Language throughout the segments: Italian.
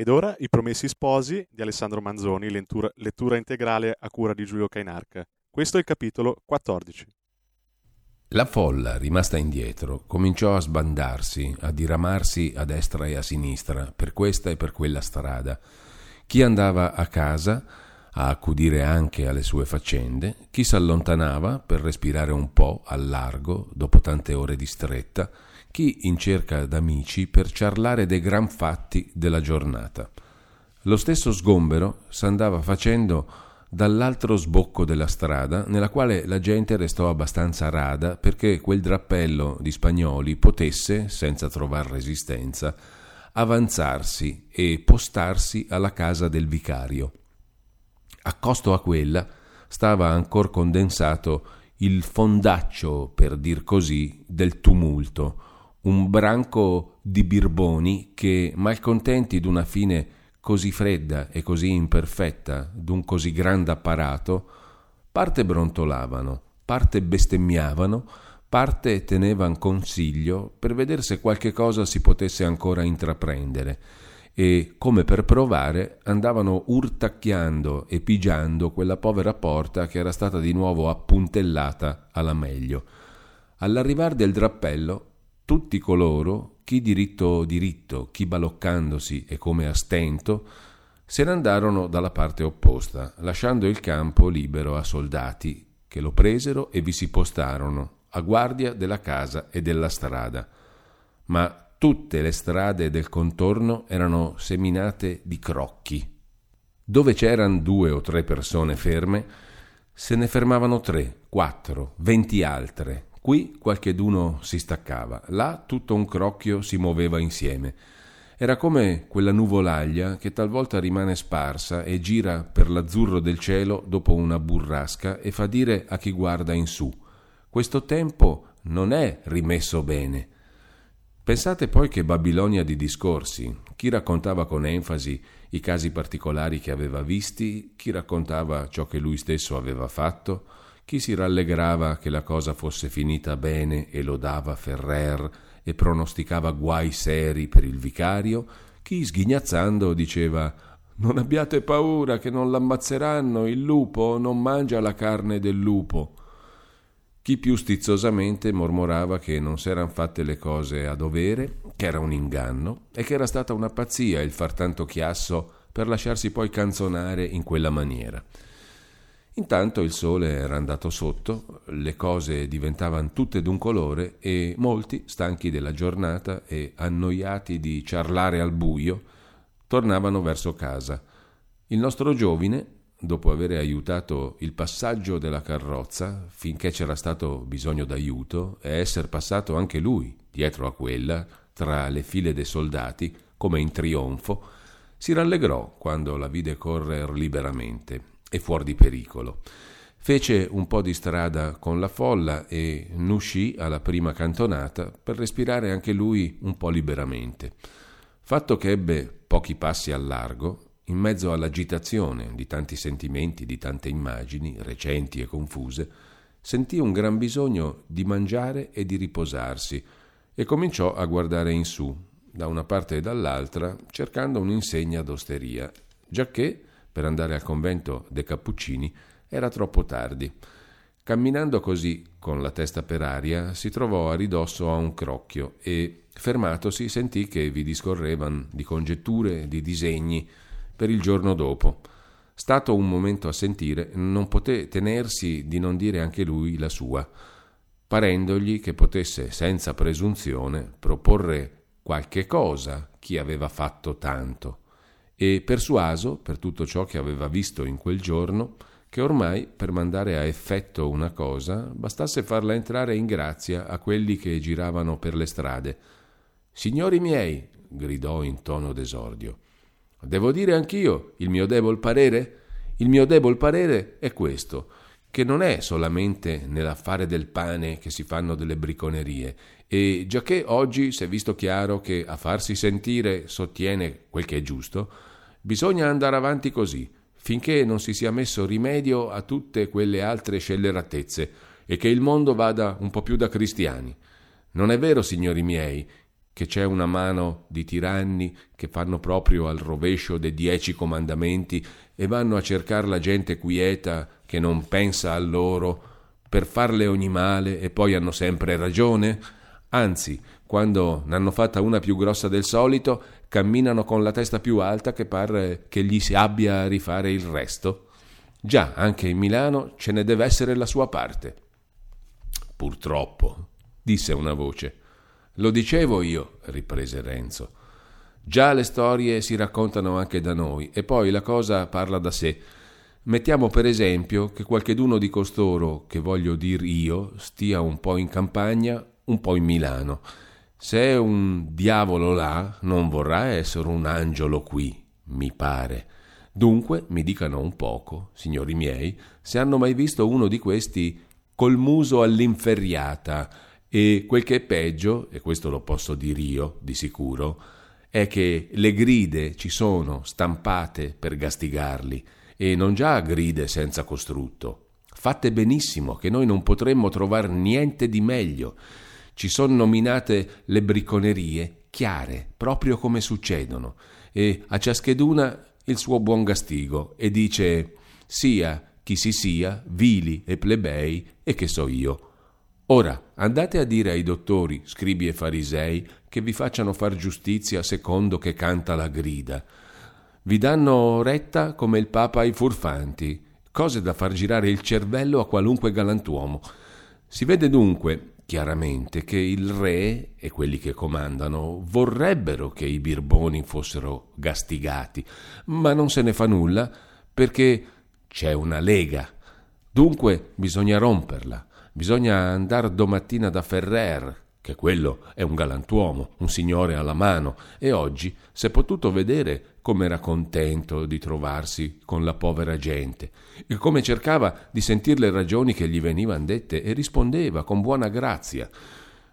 Ed ora I Promessi Sposi di Alessandro Manzoni, lettura, lettura integrale a cura di Giulio Cainarca. Questo è il capitolo 14. La folla, rimasta indietro, cominciò a sbandarsi, a diramarsi a destra e a sinistra, per questa e per quella strada. Chi andava a casa a accudire anche alle sue faccende, chi s'allontanava per respirare un po' al largo dopo tante ore di stretta, chi in cerca d'amici per ciarlare dei gran fatti della giornata. Lo stesso sgombero s'andava facendo dall'altro sbocco della strada, nella quale la gente restò abbastanza rada perché quel drappello di spagnoli potesse, senza trovar resistenza, avanzarsi e postarsi alla casa del vicario. Accosto a quella stava ancor condensato il fondaccio, per dir così, del tumulto, un branco di birboni che, malcontenti d'una fine così fredda e così imperfetta d'un così grande apparato, parte brontolavano, parte bestemmiavano, parte tenevan consiglio per vedere se qualche cosa si potesse ancora intraprendere e, come per provare, andavano urtacchiando e pigiando quella povera porta che era stata di nuovo appuntellata alla meglio. All'arrivar del drappello tutti coloro, chi diritto diritto, chi baloccandosi e come a stento, se ne andarono dalla parte opposta, lasciando il campo libero a soldati, che lo presero e vi si postarono, a guardia della casa e della strada. Ma tutte le strade del contorno erano seminate di crocchi. Dove c'erano due o tre persone ferme, se ne fermavano tre, quattro, venti altre, Qui qualcheduno si staccava, là tutto un crocchio si muoveva insieme. Era come quella nuvolaglia che talvolta rimane sparsa e gira per l'azzurro del cielo dopo una burrasca e fa dire a chi guarda in su: Questo tempo non è rimesso bene. Pensate poi che Babilonia di discorsi, chi raccontava con enfasi i casi particolari che aveva visti, chi raccontava ciò che lui stesso aveva fatto, chi si rallegrava che la cosa fosse finita bene e lodava Ferrer e pronosticava guai seri per il vicario, chi sghignazzando diceva non abbiate paura che non l'ammazzeranno, il lupo non mangia la carne del lupo. Chi più stizzosamente mormorava che non s'eran fatte le cose a dovere, che era un inganno e che era stata una pazzia il far tanto chiasso per lasciarsi poi canzonare in quella maniera. Intanto il sole era andato sotto, le cose diventavano tutte d'un colore e molti, stanchi della giornata e annoiati di ciarlare al buio, tornavano verso casa. Il nostro giovine, dopo aver aiutato il passaggio della carrozza, finché c'era stato bisogno d'aiuto, e essere passato anche lui dietro a quella, tra le file dei soldati, come in trionfo, si rallegrò quando la vide correre liberamente e fuori di pericolo. Fece un po' di strada con la folla e n'uscì alla prima cantonata per respirare anche lui un po' liberamente. Fatto che ebbe pochi passi al largo, in mezzo all'agitazione di tanti sentimenti, di tante immagini, recenti e confuse, sentì un gran bisogno di mangiare e di riposarsi e cominciò a guardare in su, da una parte e dall'altra, cercando un'insegna d'osteria, giacché per andare al convento dei Cappuccini era troppo tardi. Camminando così, con la testa per aria, si trovò a ridosso a un crocchio e, fermatosi, sentì che vi discorrevan di congetture, di disegni per il giorno dopo. Stato un momento a sentire, non poté tenersi di non dire anche lui la sua, parendogli che potesse senza presunzione proporre qualche cosa chi aveva fatto tanto e persuaso, per tutto ciò che aveva visto in quel giorno, che ormai per mandare a effetto una cosa bastasse farla entrare in grazia a quelli che giravano per le strade. Signori miei, gridò in tono d'esordio, devo dire anch'io il mio debol parere? Il mio debol parere è questo, che non è solamente nell'affare del pane che si fanno delle briconerie, e giacché oggi s'è visto chiaro che a farsi sentire sottiene quel che è giusto, Bisogna andare avanti così, finché non si sia messo rimedio a tutte quelle altre scelleratezze e che il mondo vada un po' più da cristiani. Non è vero, signori miei, che c'è una mano di tiranni che fanno proprio al rovescio dei dieci comandamenti e vanno a cercare la gente quieta che non pensa a loro per farle ogni male e poi hanno sempre ragione? Anzi, quando ne hanno fatta una più grossa del solito, camminano con la testa più alta che pare che gli si abbia a rifare il resto. Già, anche in Milano ce ne deve essere la sua parte. Purtroppo, disse una voce. Lo dicevo io, riprese Renzo. Già le storie si raccontano anche da noi e poi la cosa parla da sé. Mettiamo per esempio che qualcheduno di costoro, che voglio dir io, stia un po' in campagna, un po' in Milano. Se è un diavolo là, non vorrà essere un angelo qui, mi pare. Dunque mi dicano un poco, signori miei, se hanno mai visto uno di questi col muso all'inferriata e quel che è peggio, e questo lo posso dire io di sicuro, è che le gride ci sono stampate per gastigarli e non già gride senza costrutto, fatte benissimo che noi non potremmo trovare niente di meglio. Ci sono nominate le bricconerie chiare, proprio come succedono, e a ciascheduna il suo buon gastigo, e dice sia chi si sia, vili e plebei, e che so io. Ora andate a dire ai dottori, scribi e farisei che vi facciano far giustizia secondo che canta la grida. Vi danno retta come il Papa ai furfanti, cose da far girare il cervello a qualunque galantuomo. Si vede dunque chiaramente che il re e quelli che comandano vorrebbero che i birboni fossero gastigati, ma non se ne fa nulla perché c'è una lega. Dunque bisogna romperla, bisogna andare domattina da Ferrer, che quello è un galantuomo, un signore alla mano, e oggi si è potuto vedere come era contento di trovarsi con la povera gente, e come cercava di sentir le ragioni che gli venivano dette e rispondeva con buona grazia.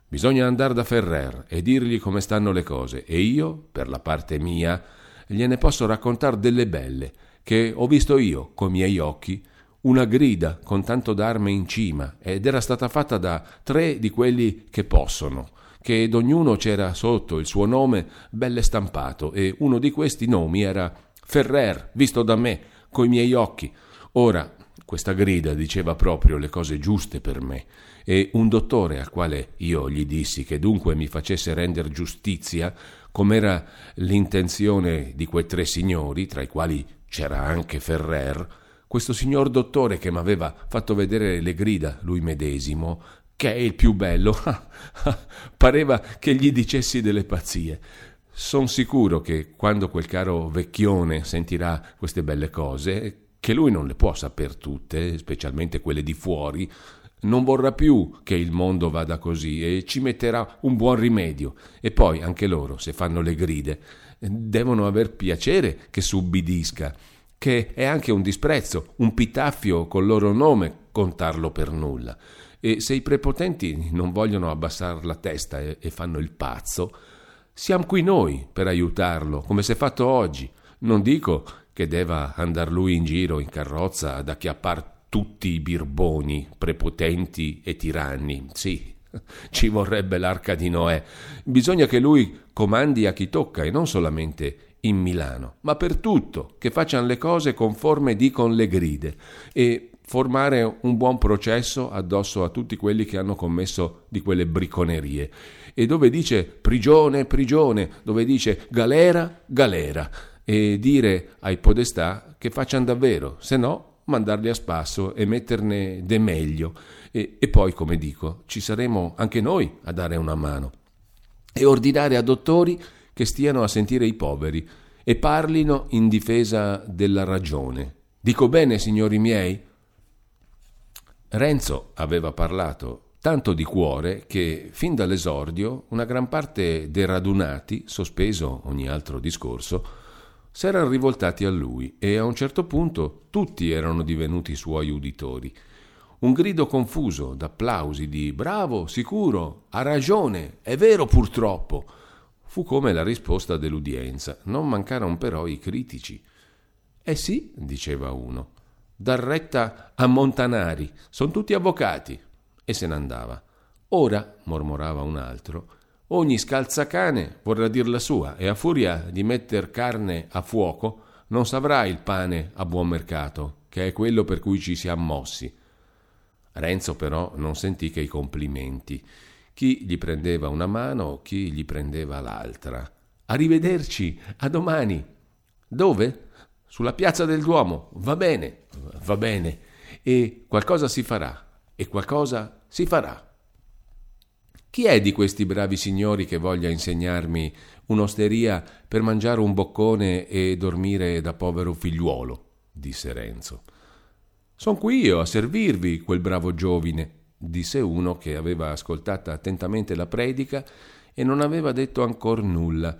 Bisogna andare da Ferrer e dirgli come stanno le cose, e io, per la parte mia, gliene posso raccontare delle belle, che ho visto io coi miei occhi, una grida con tanto d'arme in cima, ed era stata fatta da tre di quelli che possono, che ad ognuno c'era sotto il suo nome belle stampato, e uno di questi nomi era Ferrer, visto da me, coi miei occhi. Ora, questa grida diceva proprio le cose giuste per me, e un dottore al quale io gli dissi che dunque mi facesse render giustizia, com'era l'intenzione di quei tre signori, tra i quali c'era anche Ferrer, questo signor dottore che mi aveva fatto vedere le grida, lui medesimo, che è il più bello, pareva che gli dicessi delle pazzie. Son sicuro che quando quel caro vecchione sentirà queste belle cose, che lui non le può saper tutte, specialmente quelle di fuori, non vorrà più che il mondo vada così e ci metterà un buon rimedio. E poi anche loro, se fanno le gride, devono aver piacere che subbidisca che è anche un disprezzo, un pitaffio col loro nome contarlo per nulla. E se i prepotenti non vogliono abbassare la testa e, e fanno il pazzo, siamo qui noi per aiutarlo, come si è fatto oggi. Non dico che deva andar lui in giro in carrozza ad acchiappar tutti i birboni, prepotenti e tiranni. Sì, ci vorrebbe l'arca di Noè. Bisogna che lui comandi a chi tocca e non solamente in Milano, ma per tutto, che facciano le cose conforme dicono le gride e formare un buon processo addosso a tutti quelli che hanno commesso di quelle bricconerie. E dove dice prigione, prigione, dove dice galera, galera, e dire ai podestà che facciano davvero, se no mandarli a spasso e metterne de meglio. E, e poi, come dico, ci saremo anche noi a dare una mano e ordinare a dottori che stiano a sentire i poveri e parlino in difesa della ragione. Dico bene, signori miei? Renzo aveva parlato tanto di cuore che, fin dall'esordio, una gran parte dei radunati, sospeso ogni altro discorso, s'erano rivoltati a lui e a un certo punto tutti erano divenuti suoi uditori. Un grido confuso d'applausi di bravo, sicuro, ha ragione, è vero purtroppo, Fu come la risposta dell'udienza. Non mancarono però i critici. Eh sì, diceva uno, dar retta a Montanari, sono tutti avvocati. E se n'andava. Ora, mormorava un altro, Ogni scalzacane vorrà dir la sua e a furia di metter carne a fuoco non saprà il pane a buon mercato, che è quello per cui ci siamo mossi. Renzo però non sentì che i complimenti. Chi gli prendeva una mano, chi gli prendeva l'altra. Arrivederci, a domani. Dove? Sulla piazza del Duomo. Va bene, va bene. E qualcosa si farà, e qualcosa si farà. Chi è di questi bravi signori che voglia insegnarmi un'osteria per mangiare un boccone e dormire da povero figliuolo? disse Renzo. Son qui io a servirvi, quel bravo giovine, disse uno che aveva ascoltata attentamente la predica e non aveva detto ancor nulla.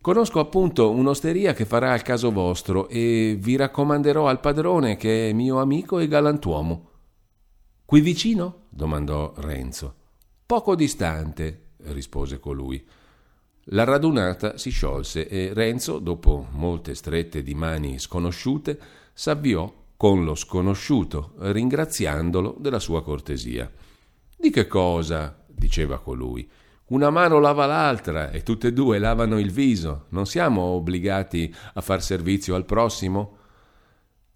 Conosco appunto un'osteria che farà al caso vostro e vi raccomanderò al padrone che è mio amico e galantuomo. Qui vicino? domandò Renzo. Poco distante, rispose colui. La radunata si sciolse e Renzo, dopo molte strette di mani sconosciute, s'avviò con lo sconosciuto, ringraziandolo della sua cortesia. Di che cosa? diceva colui. Una mano lava l'altra e tutte e due lavano il viso. Non siamo obbligati a far servizio al prossimo?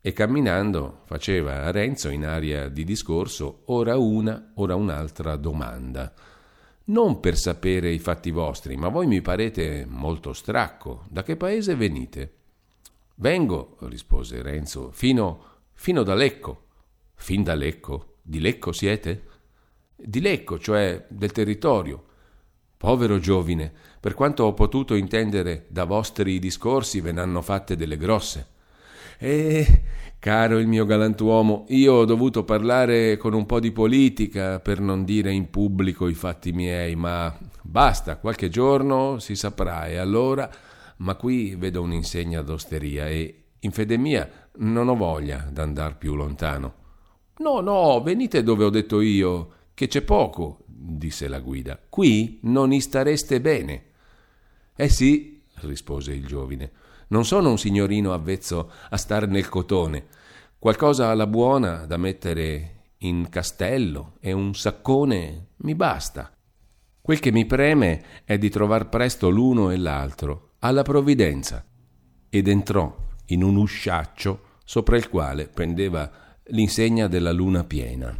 E camminando faceva a Renzo in aria di discorso ora una, ora un'altra domanda. Non per sapere i fatti vostri, ma voi mi parete molto stracco. Da che paese venite? Vengo, rispose Renzo, fino fino da Lecco. Fin da Lecco? Di Lecco siete? Di Lecco, cioè del territorio. Povero giovine, per quanto ho potuto intendere da vostri discorsi ve n'hanno fatte delle grosse. E, caro il mio galantuomo, io ho dovuto parlare con un po' di politica per non dire in pubblico i fatti miei, ma basta, qualche giorno si saprà e allora... Ma qui vedo un'insegna d'osteria e, in fede mia, non ho voglia d'andar più lontano. No, no, venite dove ho detto io, che c'è poco, disse la guida. Qui non i stareste bene. Eh sì, rispose il giovine, non sono un signorino avvezzo a star nel cotone. Qualcosa alla buona da mettere in castello e un saccone mi basta. Quel che mi preme è di trovar presto l'uno e l'altro, alla provvidenza. Ed entrò in un usciaccio sopra il quale pendeva l'insegna della luna piena.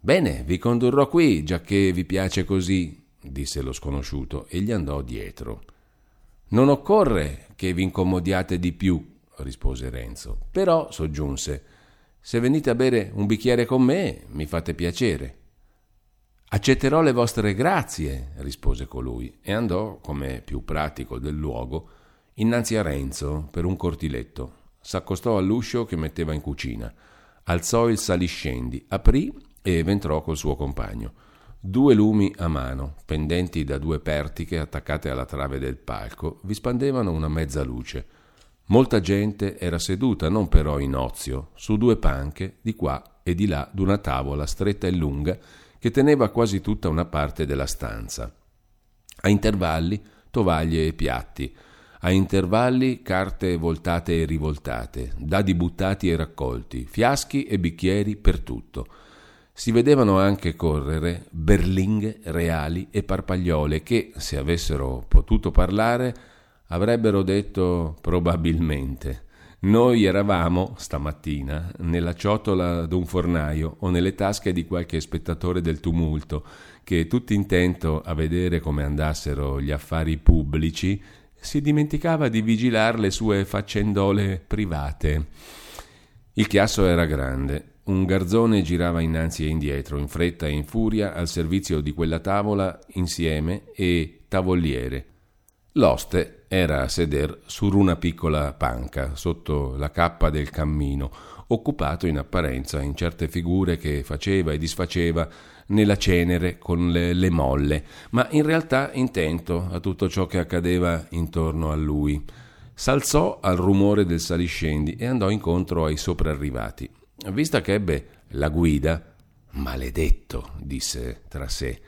Bene, vi condurrò qui, giacché vi piace così, disse lo sconosciuto e gli andò dietro. Non occorre che vi incomodiate di più, rispose Renzo. Però, soggiunse, se venite a bere un bicchiere con me, mi fate piacere. Accetterò le vostre grazie, rispose colui, e andò, come più pratico del luogo, innanzi a Renzo per un cortiletto. S'accostò all'uscio che metteva in cucina, alzò il saliscendi, aprì e entrò col suo compagno. Due lumi a mano, pendenti da due pertiche attaccate alla trave del palco, vi spandevano una mezza luce. Molta gente era seduta, non però in ozio, su due panche, di qua e di là d'una tavola stretta e lunga che teneva quasi tutta una parte della stanza. A intervalli tovaglie e piatti, a intervalli carte voltate e rivoltate, dadi buttati e raccolti, fiaschi e bicchieri per tutto. Si vedevano anche correre berlinghe reali e parpagliole che, se avessero potuto parlare, avrebbero detto probabilmente. Noi eravamo, stamattina, nella ciotola d'un fornaio o nelle tasche di qualche spettatore del tumulto, che, tutto intento a vedere come andassero gli affari pubblici, si dimenticava di vigilar le sue faccendole private. Il chiasso era grande. Un garzone girava innanzi e indietro, in fretta e in furia, al servizio di quella tavola insieme e tavoliere. L'oste era a seder su una piccola panca, sotto la cappa del cammino, occupato in apparenza in certe figure che faceva e disfaceva nella cenere con le, le molle, ma in realtà intento a tutto ciò che accadeva intorno a lui. S'alzò al rumore del saliscendi e andò incontro ai soprarrivati. Vista che ebbe la guida, Maledetto, disse tra sé,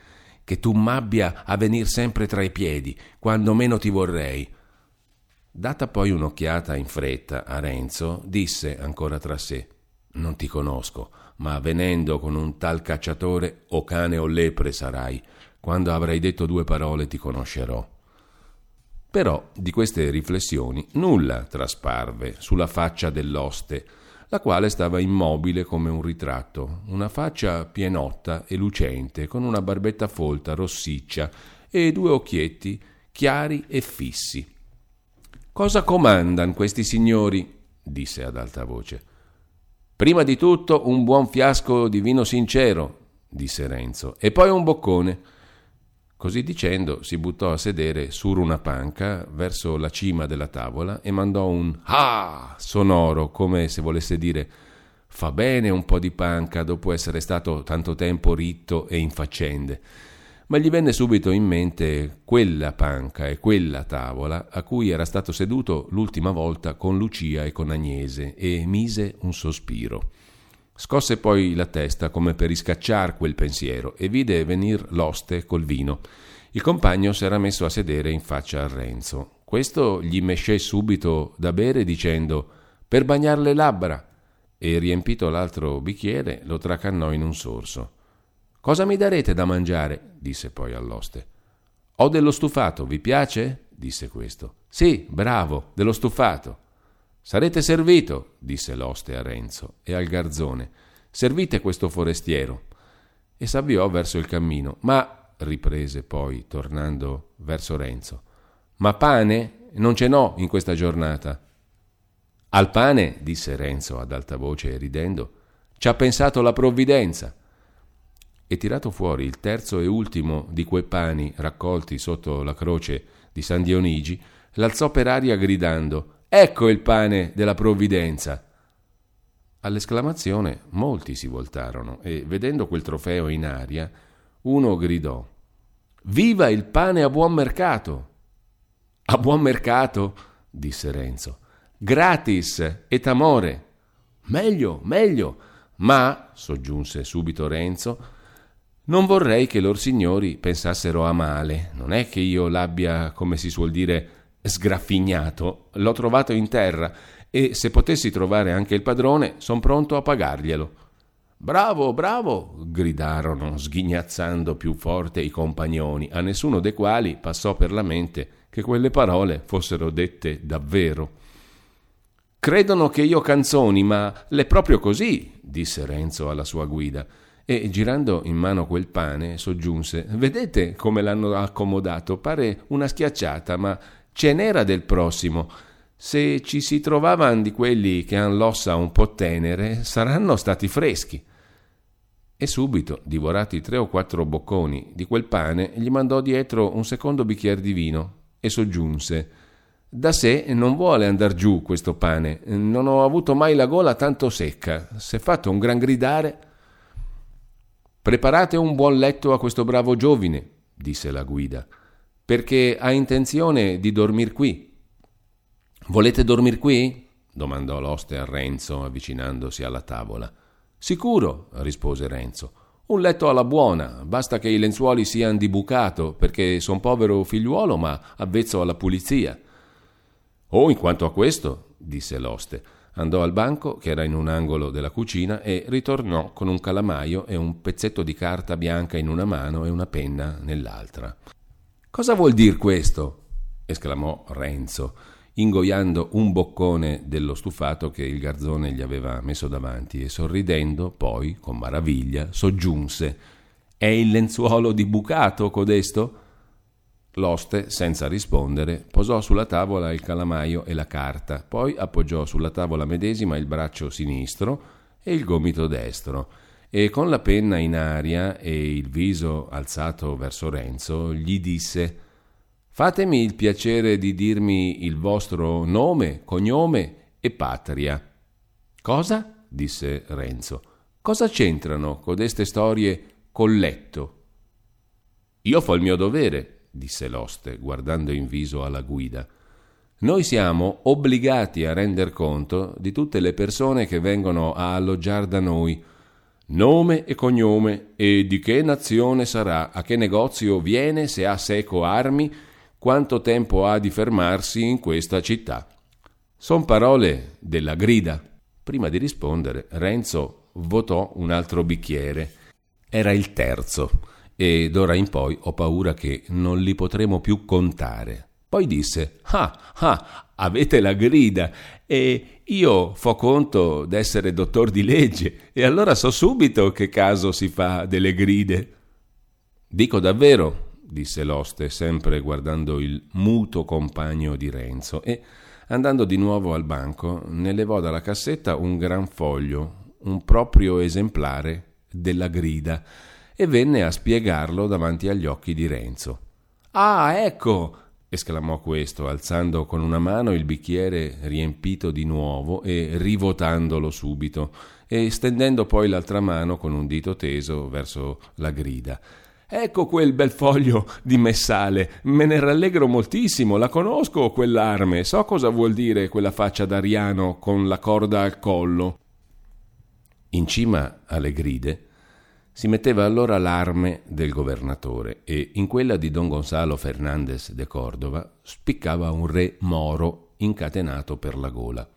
che tu m'abbia a venir sempre tra i piedi, quando meno ti vorrei. Data poi un'occhiata in fretta a Renzo, disse ancora tra sé: Non ti conosco, ma venendo con un tal cacciatore o cane o lepre sarai. Quando avrai detto due parole ti conoscerò. Però di queste riflessioni nulla trasparve sulla faccia dell'oste, la quale stava immobile come un ritratto, una faccia pienotta e lucente, con una barbetta folta, rossiccia, e due occhietti chiari e fissi. Cosa comandan questi signori? disse ad alta voce. Prima di tutto un buon fiasco di vino sincero, disse Renzo, e poi un boccone. Così dicendo si buttò a sedere su una panca verso la cima della tavola e mandò un ah sonoro come se volesse dire fa bene un po' di panca dopo essere stato tanto tempo ritto e in faccende. Ma gli venne subito in mente quella panca e quella tavola a cui era stato seduto l'ultima volta con Lucia e con Agnese e mise un sospiro. Scosse poi la testa come per riscacciar quel pensiero e vide venir l'oste col vino. Il compagno s'era messo a sedere in faccia a Renzo. Questo gli mescè subito da bere dicendo per bagnar le labbra e riempito l'altro bicchiere lo tracannò in un sorso. Cosa mi darete da mangiare? disse poi all'oste. Ho dello stufato, vi piace? disse questo. Sì, bravo, dello stufato. Sarete servito, disse l'oste a Renzo e al garzone. Servite questo forestiero. E s'avviò verso il cammino. Ma, riprese poi, tornando verso Renzo, ma pane non ce n'ho in questa giornata. Al pane, disse Renzo ad alta voce e ridendo, ci ha pensato la provvidenza. E tirato fuori il terzo e ultimo di quei pani raccolti sotto la croce di San Dionigi, l'alzò per aria gridando Ecco il pane della provvidenza. All'esclamazione molti si voltarono e, vedendo quel trofeo in aria, uno gridò Viva il pane a buon mercato! A buon mercato? disse Renzo. Gratis et amore. Meglio, meglio. Ma, soggiunse subito Renzo, non vorrei che lor signori pensassero a male. Non è che io l'abbia, come si suol dire, sgraffignato, l'ho trovato in terra e se potessi trovare anche il padrone, son pronto a pagarglielo. Bravo, bravo! gridarono, sghignazzando più forte i compagnoni, a nessuno dei quali passò per la mente che quelle parole fossero dette davvero. Credono che io canzoni, ma l'è proprio così, disse Renzo alla sua guida, e girando in mano quel pane soggiunse Vedete come l'hanno accomodato? Pare una schiacciata, ma ce n'era del prossimo. Se ci si trovavan di quelli che han l'ossa un po' tenere, saranno stati freschi. E subito, divorati tre o quattro bocconi di quel pane, gli mandò dietro un secondo bicchiere di vino e soggiunse da sé non vuole andar giù questo pane. Non ho avuto mai la gola tanto secca. S'è fatto un gran gridare. Preparate un buon letto a questo bravo giovine, disse la guida perché ha intenzione di dormir qui. Volete dormir qui? domandò l'oste a Renzo, avvicinandosi alla tavola. Sicuro, rispose Renzo. Un letto alla buona, basta che i lenzuoli siano di bucato, perché son povero figliuolo, ma avvezzo alla pulizia. Oh, in quanto a questo, disse l'oste, andò al banco, che era in un angolo della cucina, e ritornò con un calamaio e un pezzetto di carta bianca in una mano e una penna nell'altra. Cosa vuol dir questo? esclamò Renzo, ingoiando un boccone dello stufato che il garzone gli aveva messo davanti e sorridendo poi, con maraviglia, soggiunse È il lenzuolo di bucato codesto? L'oste, senza rispondere, posò sulla tavola il calamaio e la carta, poi appoggiò sulla tavola medesima il braccio sinistro e il gomito destro e con la penna in aria e il viso alzato verso Renzo gli disse Fatemi il piacere di dirmi il vostro nome, cognome e patria. Cosa? disse Renzo. Cosa c'entrano codeste storie col letto? Io fo il mio dovere, disse l'oste, guardando in viso alla guida. Noi siamo obbligati a render conto di tutte le persone che vengono a alloggiare da noi, nome e cognome e di che nazione sarà, a che negozio viene, se ha seco armi, quanto tempo ha di fermarsi in questa città. Son parole della grida. Prima di rispondere, Renzo votò un altro bicchiere. Era il terzo e d'ora in poi ho paura che non li potremo più contare. Poi disse: Ah, ah, avete la grida e io fo conto d'essere dottor di legge e allora so subito che caso si fa delle gride. Dico davvero, disse l'oste, sempre guardando il muto compagno di Renzo, e andando di nuovo al banco, ne levò dalla cassetta un gran foglio, un proprio esemplare della grida, e venne a spiegarlo davanti agli occhi di Renzo. Ah, ecco! Esclamò questo, alzando con una mano il bicchiere riempito di nuovo e rivotandolo subito, e stendendo poi l'altra mano con un dito teso verso la grida. Ecco quel bel foglio di messale, me ne rallegro moltissimo, la conosco quell'arme, so cosa vuol dire quella faccia d'Ariano con la corda al collo. In cima alle gride si metteva allora l'arme del governatore e in quella di don Gonzalo Fernandez de Cordova spiccava un re moro incatenato per la gola.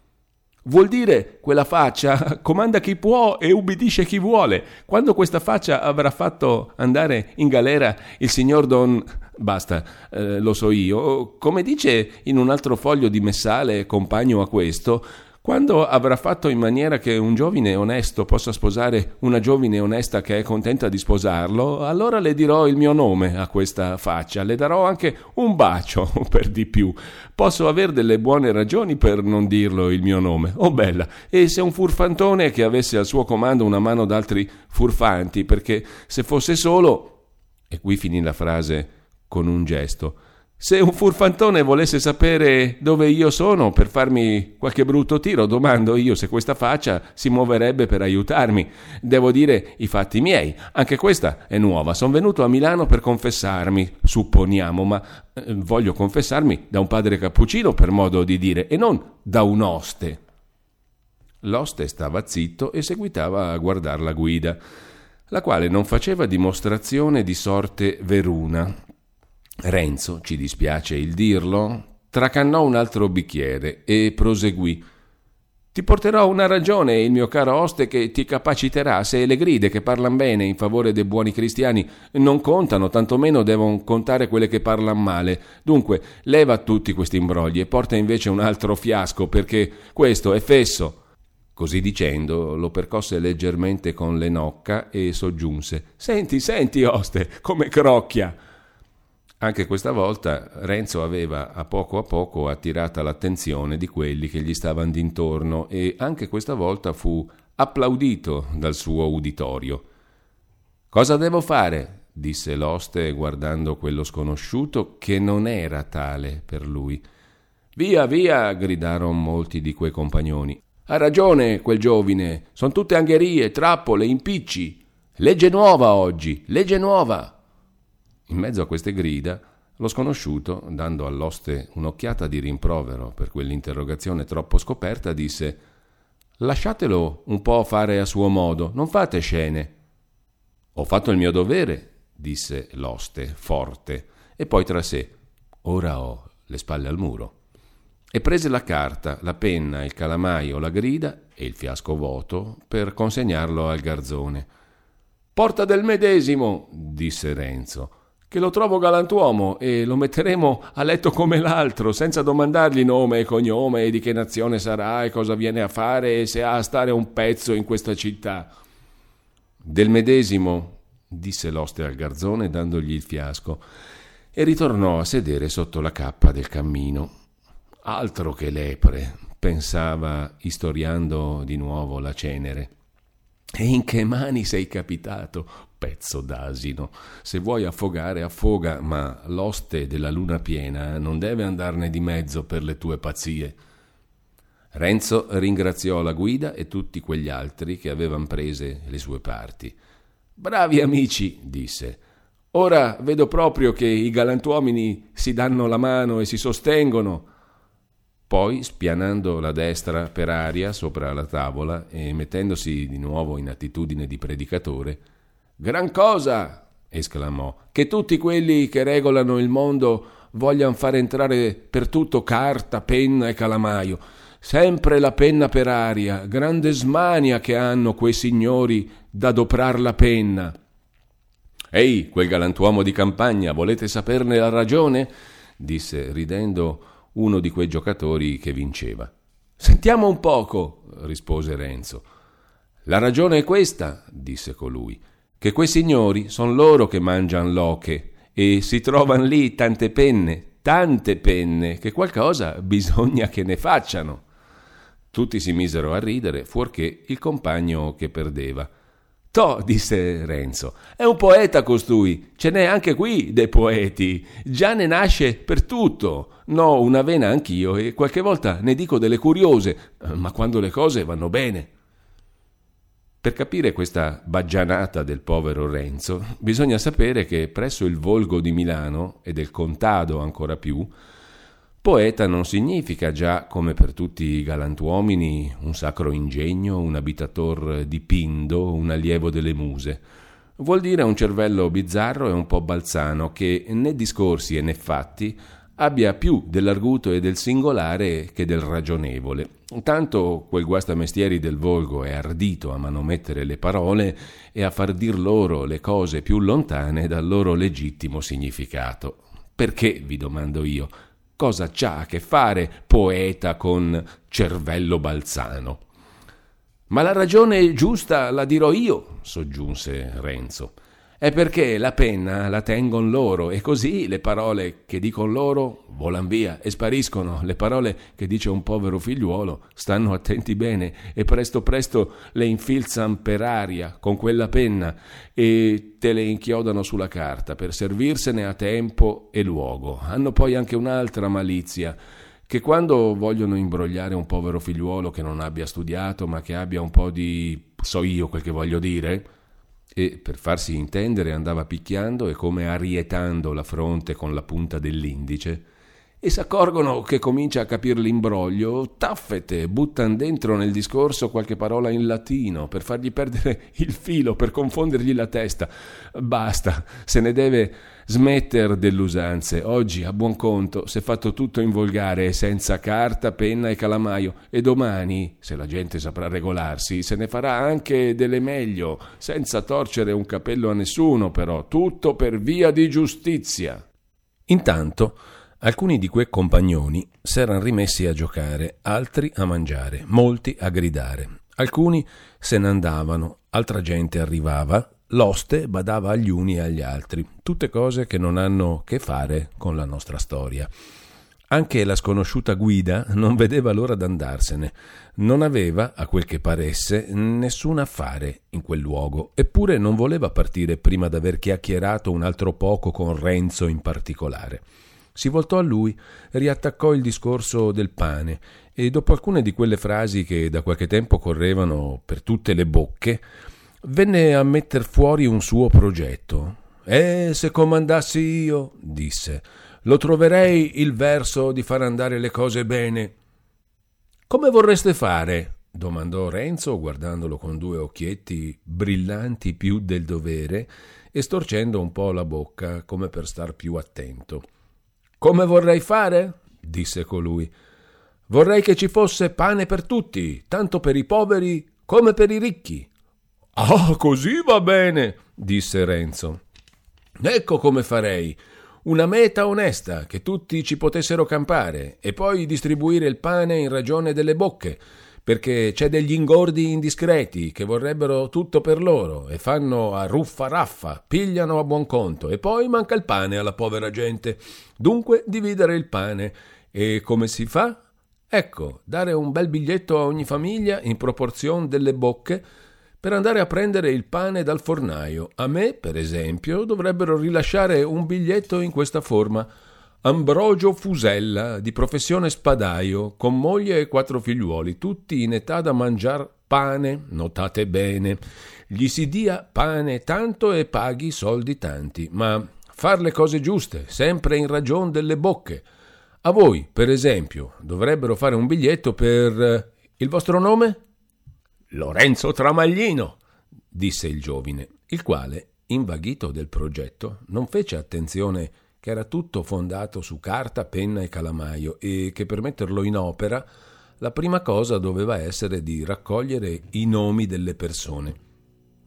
Vuol dire quella faccia comanda chi può e ubbidisce chi vuole. Quando questa faccia avrà fatto andare in galera il signor Don... Basta, eh, lo so io. Come dice in un altro foglio di messale compagno a questo, quando avrà fatto in maniera che un giovine onesto possa sposare una giovine onesta che è contenta di sposarlo, allora le dirò il mio nome a questa faccia, le darò anche un bacio per di più. Posso avere delle buone ragioni per non dirlo il mio nome. Oh bella, e se un furfantone che avesse al suo comando una mano d'altri furfanti, perché se fosse solo... E qui finì la frase con un gesto se un furfantone volesse sapere dove io sono per farmi qualche brutto tiro, domando io se questa faccia si muoverebbe per aiutarmi. Devo dire i fatti miei. Anche questa è nuova. Sono venuto a Milano per confessarmi, supponiamo, ma eh, voglio confessarmi da un padre cappuccino, per modo di dire, e non da un oste. L'oste stava zitto e seguitava a guardare la guida, la quale non faceva dimostrazione di sorte veruna Renzo, ci dispiace il dirlo, tracannò un altro bicchiere e proseguì. Ti porterò una ragione, il mio caro oste, che ti capaciterà se le gride che parlano bene in favore dei buoni cristiani non contano, tantomeno devono contare quelle che parlano male. Dunque, leva tutti questi imbrogli e porta invece un altro fiasco, perché questo è fesso. Così dicendo, lo percosse leggermente con le nocca e soggiunse: Senti, senti, oste, come crocchia. Anche questa volta Renzo aveva a poco a poco attirata l'attenzione di quelli che gli stavano d'intorno e anche questa volta fu applaudito dal suo uditorio. Cosa devo fare? disse l'oste guardando quello sconosciuto che non era tale per lui. Via, via! gridarono molti di quei compagnoni. Ha ragione quel giovine, son tutte angherie, trappole, impicci. Legge nuova oggi, legge nuova. In mezzo a queste grida, lo sconosciuto, dando all'oste un'occhiata di rimprovero per quell'interrogazione troppo scoperta, disse Lasciatelo un po' fare a suo modo, non fate scene. Ho fatto il mio dovere, disse l'oste, forte, e poi tra sé Ora ho le spalle al muro. E prese la carta, la penna, il calamaio, la grida e il fiasco vuoto per consegnarlo al garzone. Porta del medesimo, disse Renzo che lo trovo galantuomo e lo metteremo a letto come l'altro, senza domandargli nome e cognome e di che nazione sarà e cosa viene a fare e se ha a stare un pezzo in questa città. Del medesimo, disse l'oste al garzone dandogli il fiasco, e ritornò a sedere sotto la cappa del cammino. Altro che lepre, pensava, istoriando di nuovo la cenere. E in che mani sei capitato, pezzo d'asino. Se vuoi affogare, affoga, ma l'oste della luna piena non deve andarne di mezzo per le tue pazzie. Renzo ringraziò la guida e tutti quegli altri che avevano prese le sue parti. Bravi amici, disse. Ora vedo proprio che i galantuomini si danno la mano e si sostengono. Poi, spianando la destra per aria sopra la tavola e mettendosi di nuovo in attitudine di predicatore, Gran cosa, esclamò, che tutti quelli che regolano il mondo vogliano far entrare per tutto carta, penna e calamaio. Sempre la penna per aria, grande smania che hanno quei signori da doprar la penna. Ehi, quel galantuomo di campagna, volete saperne la ragione? disse ridendo uno di quei giocatori che vinceva. Sentiamo un poco, rispose Renzo. La ragione è questa, disse colui, che quei signori son loro che mangian l'oche e si trovan lì tante penne, tante penne, che qualcosa bisogna che ne facciano. Tutti si misero a ridere, fuorché il compagno che perdeva. Toh, disse Renzo, è un poeta costui, ce n'è anche qui dei poeti, già ne nasce per tutto. No, una vena anch'io e qualche volta ne dico delle curiose, ma quando le cose vanno bene. Per capire questa baggianata del povero Renzo, bisogna sapere che presso il Volgo di Milano, e del Contado ancora più, Poeta non significa già, come per tutti i galantuomini, un sacro ingegno, un abitator di Pindo, un allievo delle muse. Vuol dire un cervello bizzarro e un po' balzano che né discorsi né fatti abbia più dell'arguto e del singolare che del ragionevole. Tanto quel guastamestieri del volgo è ardito a manomettere le parole e a far dir loro le cose più lontane dal loro legittimo significato. Perché, vi domando io, Cosa c'ha a che fare poeta con cervello balzano? Ma la ragione giusta la dirò io, soggiunse Renzo è perché la penna la tengon loro e così le parole che dicono loro volan via e spariscono, le parole che dice un povero figliuolo stanno attenti bene e presto presto le infilzan per aria con quella penna e te le inchiodano sulla carta per servirsene a tempo e luogo. Hanno poi anche un'altra malizia che quando vogliono imbrogliare un povero figliuolo che non abbia studiato ma che abbia un po' di so io quel che voglio dire e per farsi intendere andava picchiando e come arietando la fronte con la punta dell'indice e s'accorgono che comincia a capire l'imbroglio, taffete, buttan dentro nel discorso qualche parola in latino per fargli perdere il filo, per confondergli la testa. Basta, se ne deve smetter dell'usanze. Oggi, a buon conto, s'è fatto tutto in volgare, senza carta, penna e calamaio, e domani, se la gente saprà regolarsi, se ne farà anche delle meglio, senza torcere un capello a nessuno, però, tutto per via di giustizia. Intanto, Alcuni di quei compagnoni s'eran rimessi a giocare, altri a mangiare, molti a gridare. Alcuni se ne andavano, altra gente arrivava, l'oste badava agli uni e agli altri, tutte cose che non hanno che fare con la nostra storia. Anche la sconosciuta guida non vedeva l'ora d'andarsene, non aveva, a quel che paresse, nessun affare in quel luogo, eppure non voleva partire prima d'aver chiacchierato un altro poco con Renzo in particolare. Si voltò a lui, riattaccò il discorso del pane e dopo alcune di quelle frasi che da qualche tempo correvano per tutte le bocche, venne a metter fuori un suo progetto. E se comandassi io, disse, lo troverei il verso di far andare le cose bene. Come vorreste fare? domandò Renzo, guardandolo con due occhietti brillanti più del dovere e storcendo un po' la bocca come per star più attento. Come vorrei fare? disse colui. Vorrei che ci fosse pane per tutti, tanto per i poveri come per i ricchi. Ah, così va bene, disse Renzo. Ecco come farei. Una meta onesta, che tutti ci potessero campare, e poi distribuire il pane in ragione delle bocche, perché c'è degli ingordi indiscreti che vorrebbero tutto per loro e fanno a ruffa raffa, pigliano a buon conto e poi manca il pane alla povera gente. Dunque dividere il pane. E come si fa? Ecco, dare un bel biglietto a ogni famiglia in proporzione delle bocche per andare a prendere il pane dal fornaio. A me, per esempio, dovrebbero rilasciare un biglietto in questa forma Ambrogio Fusella, di professione spadaio, con moglie e quattro figliuoli, tutti in età da mangiar pane, notate bene. Gli si dia pane tanto e paghi soldi tanti, ma far le cose giuste, sempre in ragione delle bocche. A voi, per esempio, dovrebbero fare un biglietto per eh, il vostro nome? Lorenzo Tramaglino, disse il giovine, il quale, invaghito del progetto, non fece attenzione che era tutto fondato su carta, penna e calamaio e che per metterlo in opera la prima cosa doveva essere di raccogliere i nomi delle persone.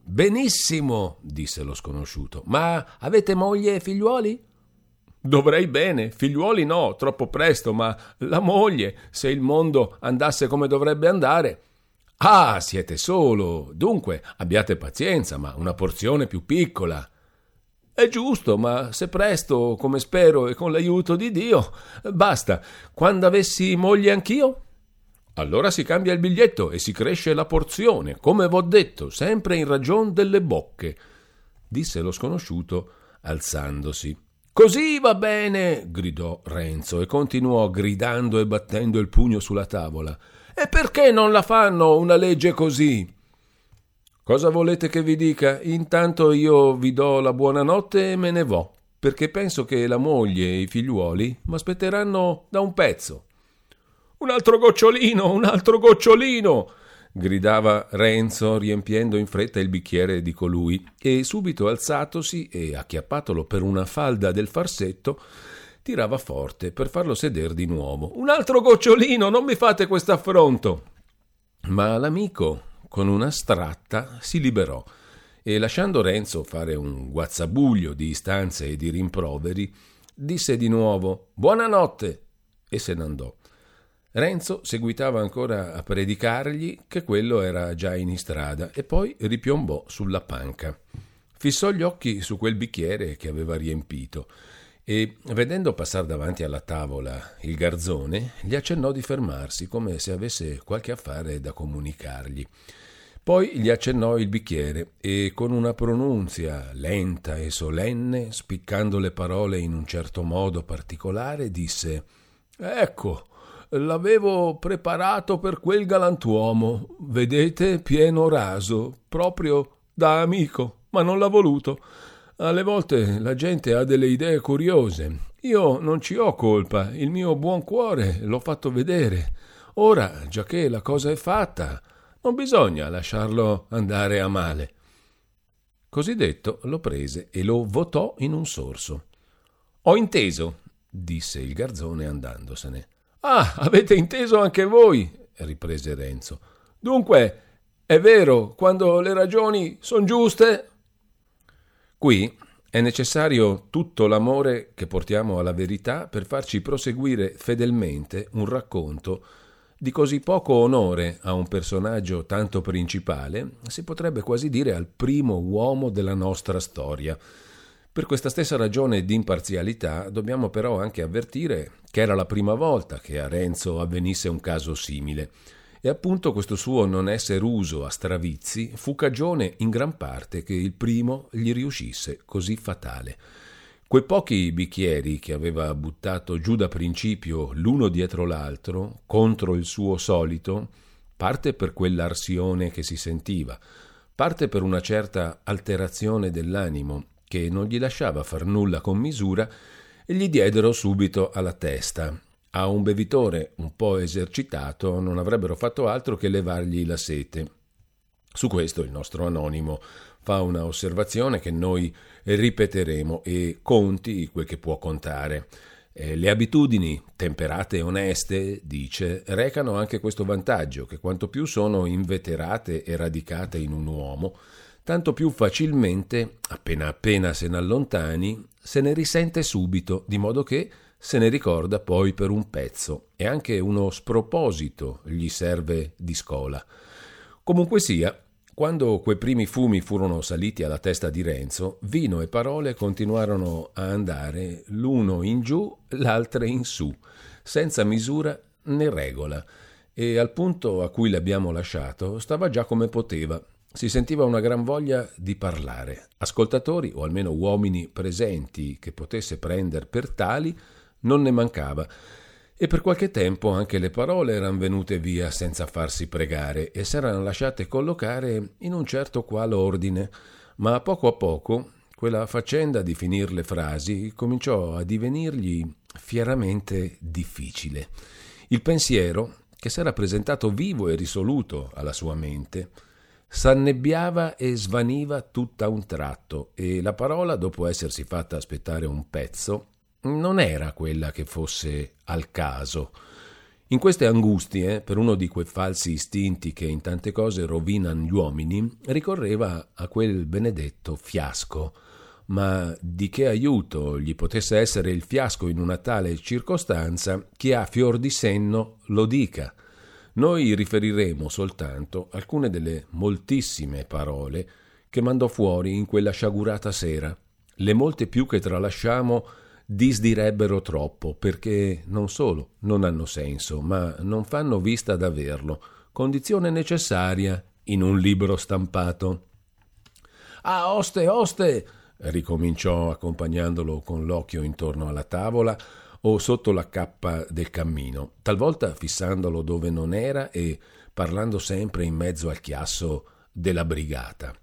Benissimo, disse lo sconosciuto. Ma avete moglie e figliuoli? Dovrei bene, figliuoli no, troppo presto, ma la moglie, se il mondo andasse come dovrebbe andare. Ah, siete solo. Dunque, abbiate pazienza, ma una porzione più piccola. È giusto, ma se presto, come spero e con l'aiuto di Dio, basta. Quando avessi moglie anch'io? Allora si cambia il biglietto e si cresce la porzione, come v'ho detto, sempre in ragion delle bocche, disse lo sconosciuto, alzandosi. Così va bene, gridò Renzo e continuò gridando e battendo il pugno sulla tavola. E perché non la fanno una legge così? Cosa volete che vi dica? Intanto io vi do la buonanotte e me ne vo, perché penso che la moglie e i figliuoli m'aspetteranno da un pezzo. Un altro gocciolino, un altro gocciolino! gridava Renzo, riempiendo in fretta il bicchiere di colui, e subito alzatosi e acchiappatolo per una falda del farsetto, tirava forte per farlo sedere di nuovo. Un altro gocciolino, non mi fate questo affronto! Ma l'amico, con una stratta si liberò e lasciando Renzo fare un guazzabuglio di istanze e di rimproveri, disse di nuovo Buonanotte e se ne andò. Renzo seguitava ancora a predicargli che quello era già in istrada e poi ripiombò sulla panca. Fissò gli occhi su quel bicchiere che aveva riempito e, vedendo passare davanti alla tavola il garzone, gli accennò di fermarsi come se avesse qualche affare da comunicargli. Poi gli accennò il bicchiere e con una pronunzia lenta e solenne, spiccando le parole in un certo modo particolare, disse Ecco, l'avevo preparato per quel galantuomo, vedete, pieno raso, proprio da amico, ma non l'ha voluto. Alle volte la gente ha delle idee curiose. Io non ci ho colpa, il mio buon cuore l'ho fatto vedere. Ora, già che la cosa è fatta, non bisogna lasciarlo andare a male. Così detto, lo prese e lo votò in un sorso. Ho inteso, disse il garzone andandosene. Ah, avete inteso anche voi, riprese Renzo. Dunque, è vero, quando le ragioni sono giuste, Qui è necessario tutto l'amore che portiamo alla verità per farci proseguire fedelmente un racconto di così poco onore a un personaggio tanto principale, si potrebbe quasi dire al primo uomo della nostra storia. Per questa stessa ragione di imparzialità dobbiamo però anche avvertire che era la prima volta che a Renzo avvenisse un caso simile. E appunto questo suo non essere uso a stravizi fu cagione in gran parte che il primo gli riuscisse così fatale. Quei pochi bicchieri che aveva buttato giù da principio l'uno dietro l'altro, contro il suo solito, parte per quell'arsione che si sentiva, parte per una certa alterazione dell'animo che non gli lasciava far nulla con misura, e gli diedero subito alla testa, a un bevitore un po' esercitato non avrebbero fatto altro che levargli la sete. Su questo il nostro anonimo fa una osservazione che noi ripeteremo e conti quel che può contare. Eh, le abitudini temperate e oneste, dice, recano anche questo vantaggio, che quanto più sono inveterate e radicate in un uomo, tanto più facilmente, appena appena se ne allontani, se ne risente subito, di modo che se ne ricorda poi per un pezzo e anche uno sproposito gli serve di scola. Comunque sia, quando quei primi fumi furono saliti alla testa di Renzo, vino e parole continuarono a andare l'uno in giù, l'altra in su, senza misura né regola, e al punto a cui l'abbiamo lasciato stava già come poteva. Si sentiva una gran voglia di parlare. Ascoltatori, o almeno uomini presenti che potesse prendere per tali, non ne mancava, e per qualche tempo anche le parole erano venute via senza farsi pregare e s'erano lasciate collocare in un certo qual ordine, ma a poco a poco quella faccenda di finir le frasi cominciò a divenirgli fieramente difficile. Il pensiero, che s'era presentato vivo e risoluto alla sua mente, s'annebbiava e svaniva tutta un tratto e la parola, dopo essersi fatta aspettare un pezzo, non era quella che fosse al caso. In queste angustie, per uno di quei falsi istinti che in tante cose rovinano gli uomini, ricorreva a quel benedetto fiasco. Ma di che aiuto gli potesse essere il fiasco in una tale circostanza, chi ha fior di senno lo dica. Noi riferiremo soltanto alcune delle moltissime parole che mandò fuori in quella sciagurata sera. Le molte più che tralasciamo disdirebbero troppo, perché non solo non hanno senso, ma non fanno vista d'averlo, condizione necessaria in un libro stampato. Ah, oste, oste! ricominciò accompagnandolo con l'occhio intorno alla tavola o sotto la cappa del cammino, talvolta fissandolo dove non era e parlando sempre in mezzo al chiasso della brigata.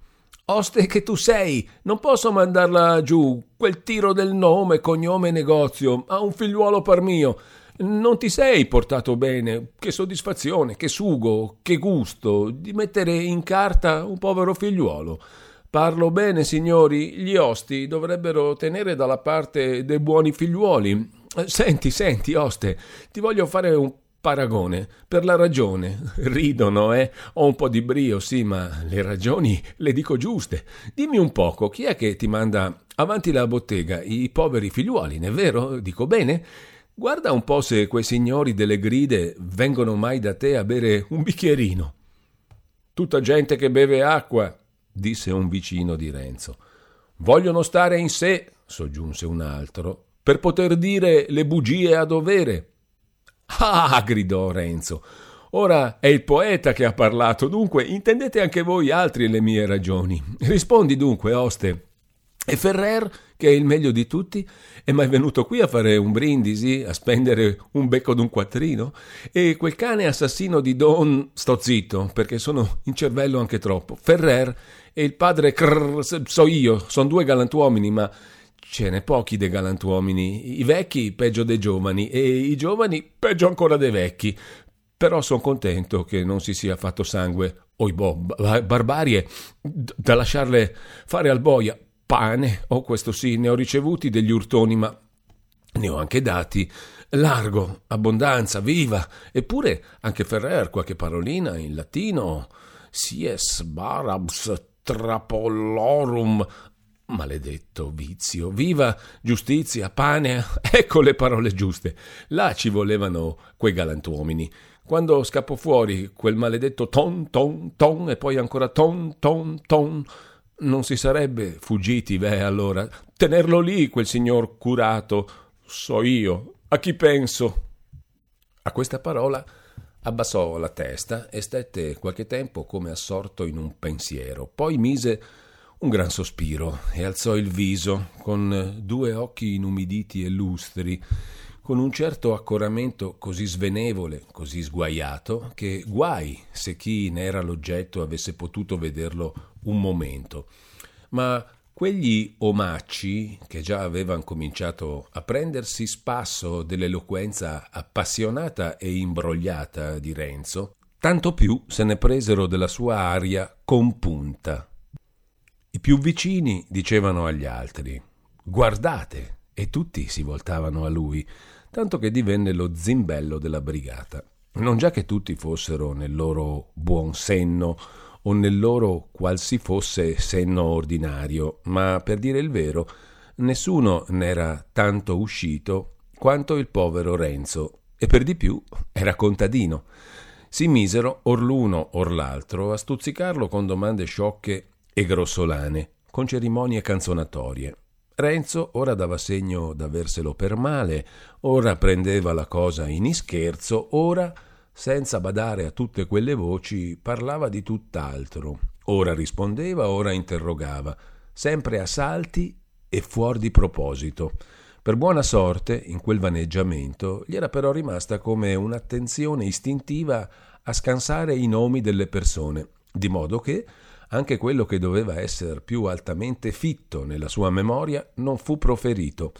Oste che tu sei, non posso mandarla giù, quel tiro del nome, cognome negozio, a un figliuolo par mio. Non ti sei portato bene, che soddisfazione, che sugo, che gusto di mettere in carta un povero figliuolo. Parlo bene, signori, gli osti dovrebbero tenere dalla parte dei buoni figliuoli. Senti, senti, oste, ti voglio fare un paragone, per la ragione. Ridono, eh? Ho un po' di brio, sì, ma le ragioni le dico giuste. Dimmi un poco, chi è che ti manda avanti la bottega? I poveri figliuoli, è vero? Dico bene? Guarda un po' se quei signori delle gride vengono mai da te a bere un bicchierino. Tutta gente che beve acqua, disse un vicino di Renzo. Vogliono stare in sé, soggiunse un altro, per poter dire le bugie a dovere. Ah, gridò Renzo. Ora è il poeta che ha parlato, dunque intendete anche voi altri le mie ragioni. Rispondi dunque, oste. E Ferrer, che è il meglio di tutti, è mai venuto qui a fare un brindisi, a spendere un becco d'un quattrino? E quel cane assassino di Don... Sto zitto, perché sono in cervello anche troppo. Ferrer e il padre Crrr, so io, sono due galantuomini, ma Ce n'è pochi dei galantuomini, i vecchi peggio dei giovani e i giovani peggio ancora dei vecchi. Però sono contento che non si sia fatto sangue, oibò, barbarie, da lasciarle fare al boia. Pane, oh, questo sì, ne ho ricevuti degli urtoni, ma ne ho anche dati. Largo, abbondanza, viva. Eppure anche Ferrer qualche parolina in latino. Sies barabs trapollorum Maledetto vizio, viva giustizia, pane, ecco le parole giuste. Là ci volevano quei galantuomini. Quando scappò fuori quel maledetto ton ton ton e poi ancora ton ton ton, non si sarebbe fuggiti, beh, allora. Tenerlo lì, quel signor curato, so io, a chi penso? A questa parola abbassò la testa e stette qualche tempo come assorto in un pensiero. Poi mise un gran sospiro e alzò il viso, con due occhi inumiditi e lustri, con un certo accoramento così svenevole, così sguaiato, che guai se chi ne era l'oggetto avesse potuto vederlo un momento. Ma quegli omacci, che già avevano cominciato a prendersi spasso dell'eloquenza appassionata e imbrogliata di Renzo, tanto più se ne presero della sua aria compunta i più vicini dicevano agli altri guardate e tutti si voltavano a lui, tanto che divenne lo zimbello della brigata. Non già che tutti fossero nel loro buon senno o nel loro qual si fosse senno ordinario, ma per dire il vero, nessuno n'era tanto uscito quanto il povero Renzo, e per di più era contadino. Si misero or l'uno or l'altro a stuzzicarlo con domande sciocche e grossolane, con cerimonie canzonatorie. Renzo ora dava segno d'averselo per male, ora prendeva la cosa in ischerzo, ora, senza badare a tutte quelle voci, parlava di tutt'altro. Ora rispondeva, ora interrogava, sempre a salti e fuori di proposito. Per buona sorte, in quel vaneggiamento, gli era però rimasta come un'attenzione istintiva a scansare i nomi delle persone, di modo che, anche quello che doveva essere più altamente fitto nella sua memoria non fu proferito,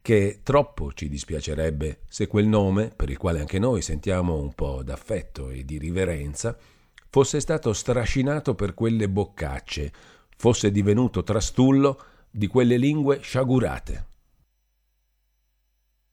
che troppo ci dispiacerebbe se quel nome, per il quale anche noi sentiamo un po' d'affetto e di riverenza, fosse stato strascinato per quelle boccacce, fosse divenuto trastullo di quelle lingue sciagurate.